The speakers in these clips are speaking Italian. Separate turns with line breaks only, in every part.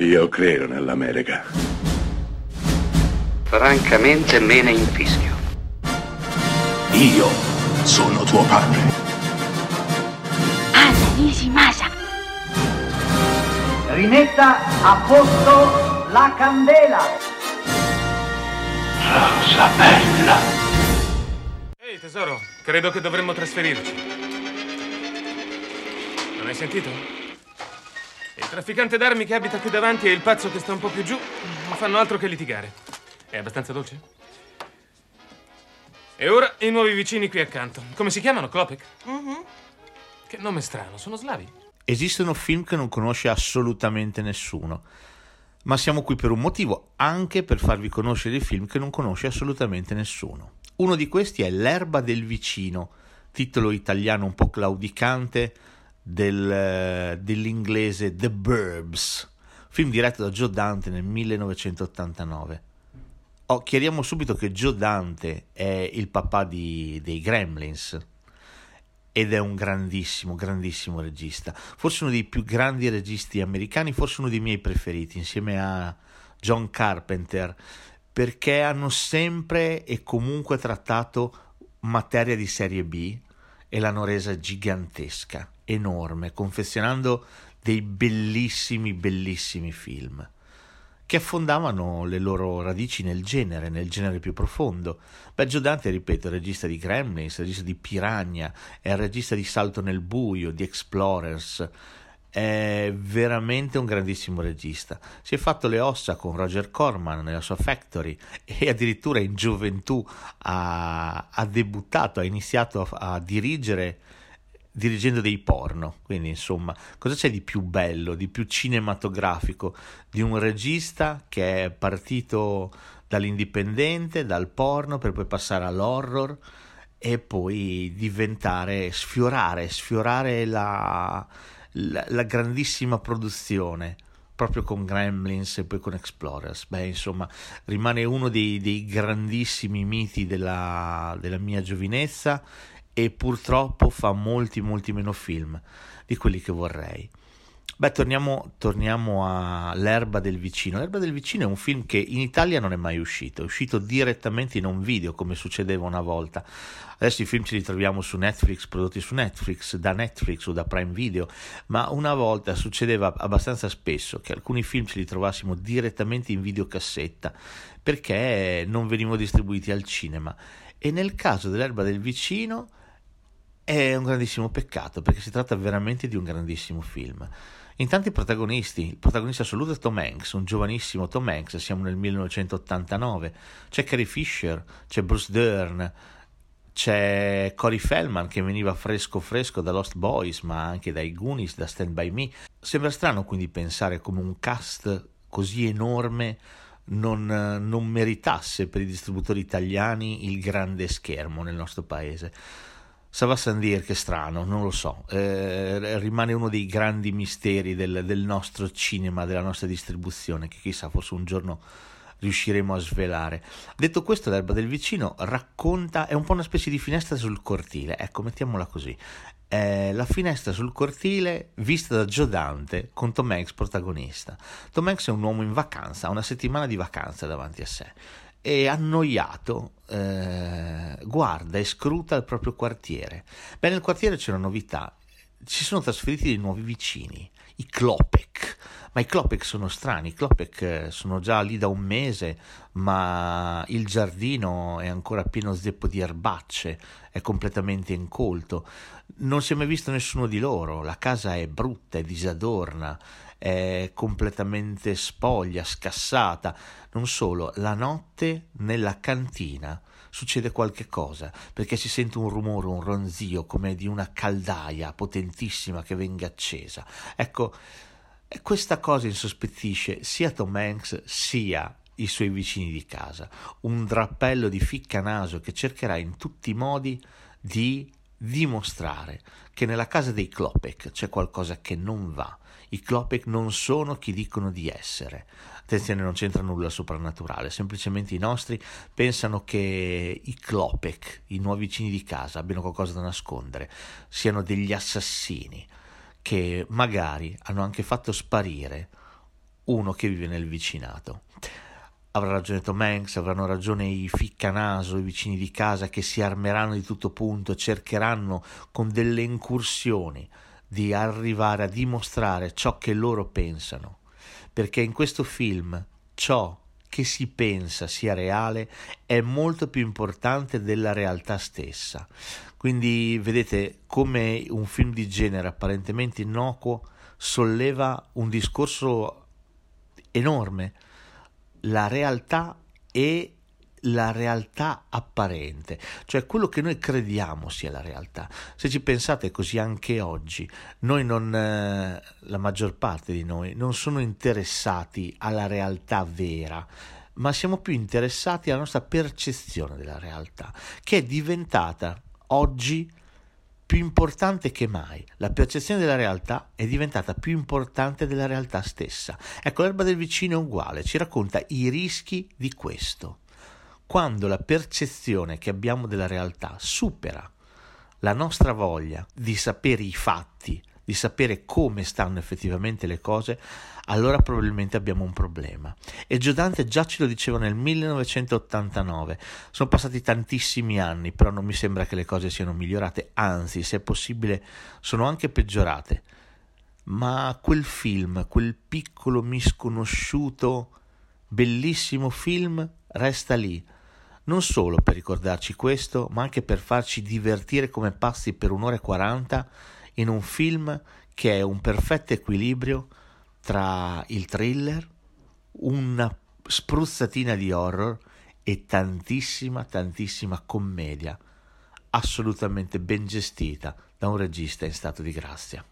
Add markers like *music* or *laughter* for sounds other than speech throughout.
Io credo nell'America.
Francamente me ne infischio.
Io sono tuo padre.
Anna Nishimasa.
Rimetta a posto la candela.
Rosa bella.
Ehi tesoro, credo che dovremmo trasferirci. Non hai sentito? Il trafficante d'armi che abita qui davanti e il pazzo che sta un po' più giù non fanno altro che litigare. È abbastanza dolce? E ora i nuovi vicini qui accanto. Come si chiamano? Klopek? Che nome strano, sono slavi.
Esistono film che non conosce assolutamente nessuno, ma siamo qui per un motivo, anche per farvi conoscere i film che non conosce assolutamente nessuno. Uno di questi è L'erba del vicino, titolo italiano un po' claudicante del, dell'inglese The Burbs, film diretto da Joe Dante nel 1989. Oh, chiariamo subito che Joe Dante è il papà di, dei Gremlins ed è un grandissimo, grandissimo regista. Forse uno dei più grandi registi americani, forse uno dei miei preferiti, insieme a John Carpenter, perché hanno sempre e comunque trattato materia di serie B e l'hanno resa gigantesca, enorme, confezionando dei bellissimi, bellissimi film che affondavano le loro radici nel genere, nel genere più profondo. Joe Dante, ripeto, è regista di Gremlins, regista di Piranha, è regista di Salto nel buio, di Explorers, è veramente un grandissimo regista. Si è fatto le ossa con Roger Corman nella sua Factory *laughs* e addirittura in gioventù ha, ha debuttato, ha iniziato a, a dirigere dirigendo dei porno. Quindi, insomma, cosa c'è di più bello, di più cinematografico di un regista che è partito dall'indipendente, dal porno, per poi passare all'horror e poi diventare, sfiorare, sfiorare la, la, la grandissima produzione proprio con Gremlins e poi con Explorers. Beh, insomma, rimane uno dei, dei grandissimi miti della, della mia giovinezza e purtroppo fa molti molti meno film di quelli che vorrei. Beh, torniamo, torniamo all'erba del vicino. L'erba del vicino è un film che in Italia non è mai uscito, è uscito direttamente in un video come succedeva una volta. Adesso i film ce li troviamo su Netflix, prodotti su Netflix, da Netflix o da Prime Video, ma una volta succedeva abbastanza spesso che alcuni film ce li trovassimo direttamente in videocassetta perché non venivano distribuiti al cinema. E nel caso dell'erba del vicino è un grandissimo peccato perché si tratta veramente di un grandissimo film. In tanti protagonisti, il protagonista assoluto è Tom Hanks, un giovanissimo Tom Hanks, siamo nel 1989, c'è Carrie Fisher, c'è Bruce Dern, c'è Corey Feldman che veniva fresco fresco da Lost Boys ma anche dai Goonies, da Stand By Me. Sembra strano quindi pensare come un cast così enorme non, non meritasse per i distributori italiani il grande schermo nel nostro paese. Sava Sandir, che strano, non lo so, eh, rimane uno dei grandi misteri del, del, nostro cinema, della nostra distribuzione, che chissà, forse un giorno riusciremo a svelare. Detto questo, l'erba del vicino racconta, è un po' una specie di finestra sul cortile, ecco, mettiamola così. È la finestra sul cortile vista da Joe Dante con Tom Hanks protagonista. Tom Hanks è un uomo in vacanza, ha una settimana di vacanza davanti a sé e annoiato eh, guarda e scruta il proprio quartiere. Beh, nel quartiere c'è una novità, ci sono trasferiti dei nuovi vicini, i Klopek, ma i Klopek sono strani, i Klopek eh, sono già lì da un mese, ma il giardino è ancora pieno zeppo di erbacce, è completamente incolto, non si è mai visto nessuno di loro, la casa è brutta, è disadorna, è completamente spoglia, scassata. Non solo, la notte nella cantina succede qualche cosa, perché si sente un rumore, un ronzio come di una caldaia potentissima che venga accesa. Ecco, questa cosa insospettisce sia Tom Hanks sia i suoi vicini di casa, un drappello di ficca naso che cercherà in tutti i modi di dimostrare che nella casa dei Klopek c'è qualcosa che non va. I Klopek non sono chi dicono di essere. Attenzione, non c'entra nulla soprannaturale, semplicemente i nostri pensano che i Klopek, i nuovi vicini di casa, abbiano qualcosa da nascondere, siano degli assassini che magari hanno anche fatto sparire uno che vive nel vicinato. Avrà ragione Tom Hanks, avranno ragione i ficcanaso, i vicini di casa che si armeranno di tutto punto, cercheranno con delle incursioni di arrivare a dimostrare ciò che loro pensano, perché in questo film ciò che si pensa sia reale è molto più importante della realtà stessa. Quindi vedete come un film di genere apparentemente innocuo solleva un discorso enorme la realtà e la realtà apparente, cioè quello che noi crediamo sia la realtà. Se ci pensate così anche oggi, noi non, eh, la maggior parte di noi non sono interessati alla realtà vera, ma siamo più interessati alla nostra percezione della realtà, che è diventata oggi più importante che mai. La percezione della realtà è diventata più importante della realtà stessa. Ecco, l'erba del vicino è uguale, ci racconta i rischi di questo. Quando la percezione che abbiamo della realtà supera la nostra voglia di sapere i fatti, di sapere come stanno effettivamente le cose, allora probabilmente abbiamo un problema. E Giodante già ce lo diceva nel 1989. Sono passati tantissimi anni, però non mi sembra che le cose siano migliorate, anzi, se è possibile, sono anche peggiorate. Ma quel film, quel piccolo misconosciuto, bellissimo film, resta lì. Non solo per ricordarci questo, ma anche per farci divertire come pazzi per un'ora e quaranta in un film che è un perfetto equilibrio tra il thriller, una spruzzatina di horror e tantissima, tantissima commedia, assolutamente ben gestita da un regista in stato di grazia.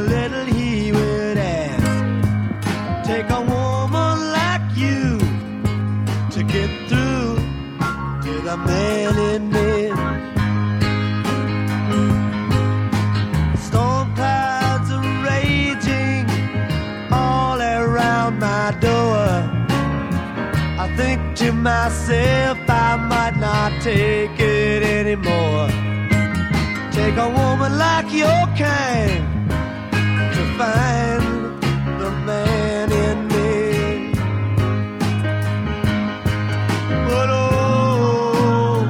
little he would ask. Take a woman like you to get through to the man in me. Storm clouds are raging all around my door. I think to
myself, I might not take it anymore. Take a woman like your kind find the man in me. But oh,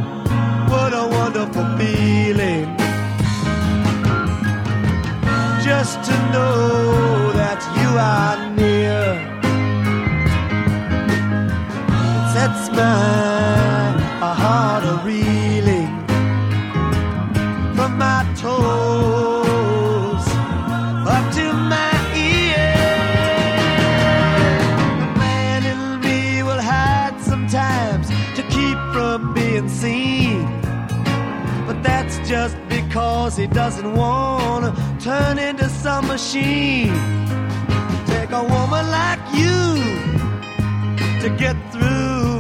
what a wonderful feeling just to know that you are near. sets my heart a reeling from my toes because he doesn't want to turn into some machine. Take a woman like you to get through